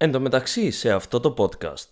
Εν τω μεταξύ σε αυτό το podcast.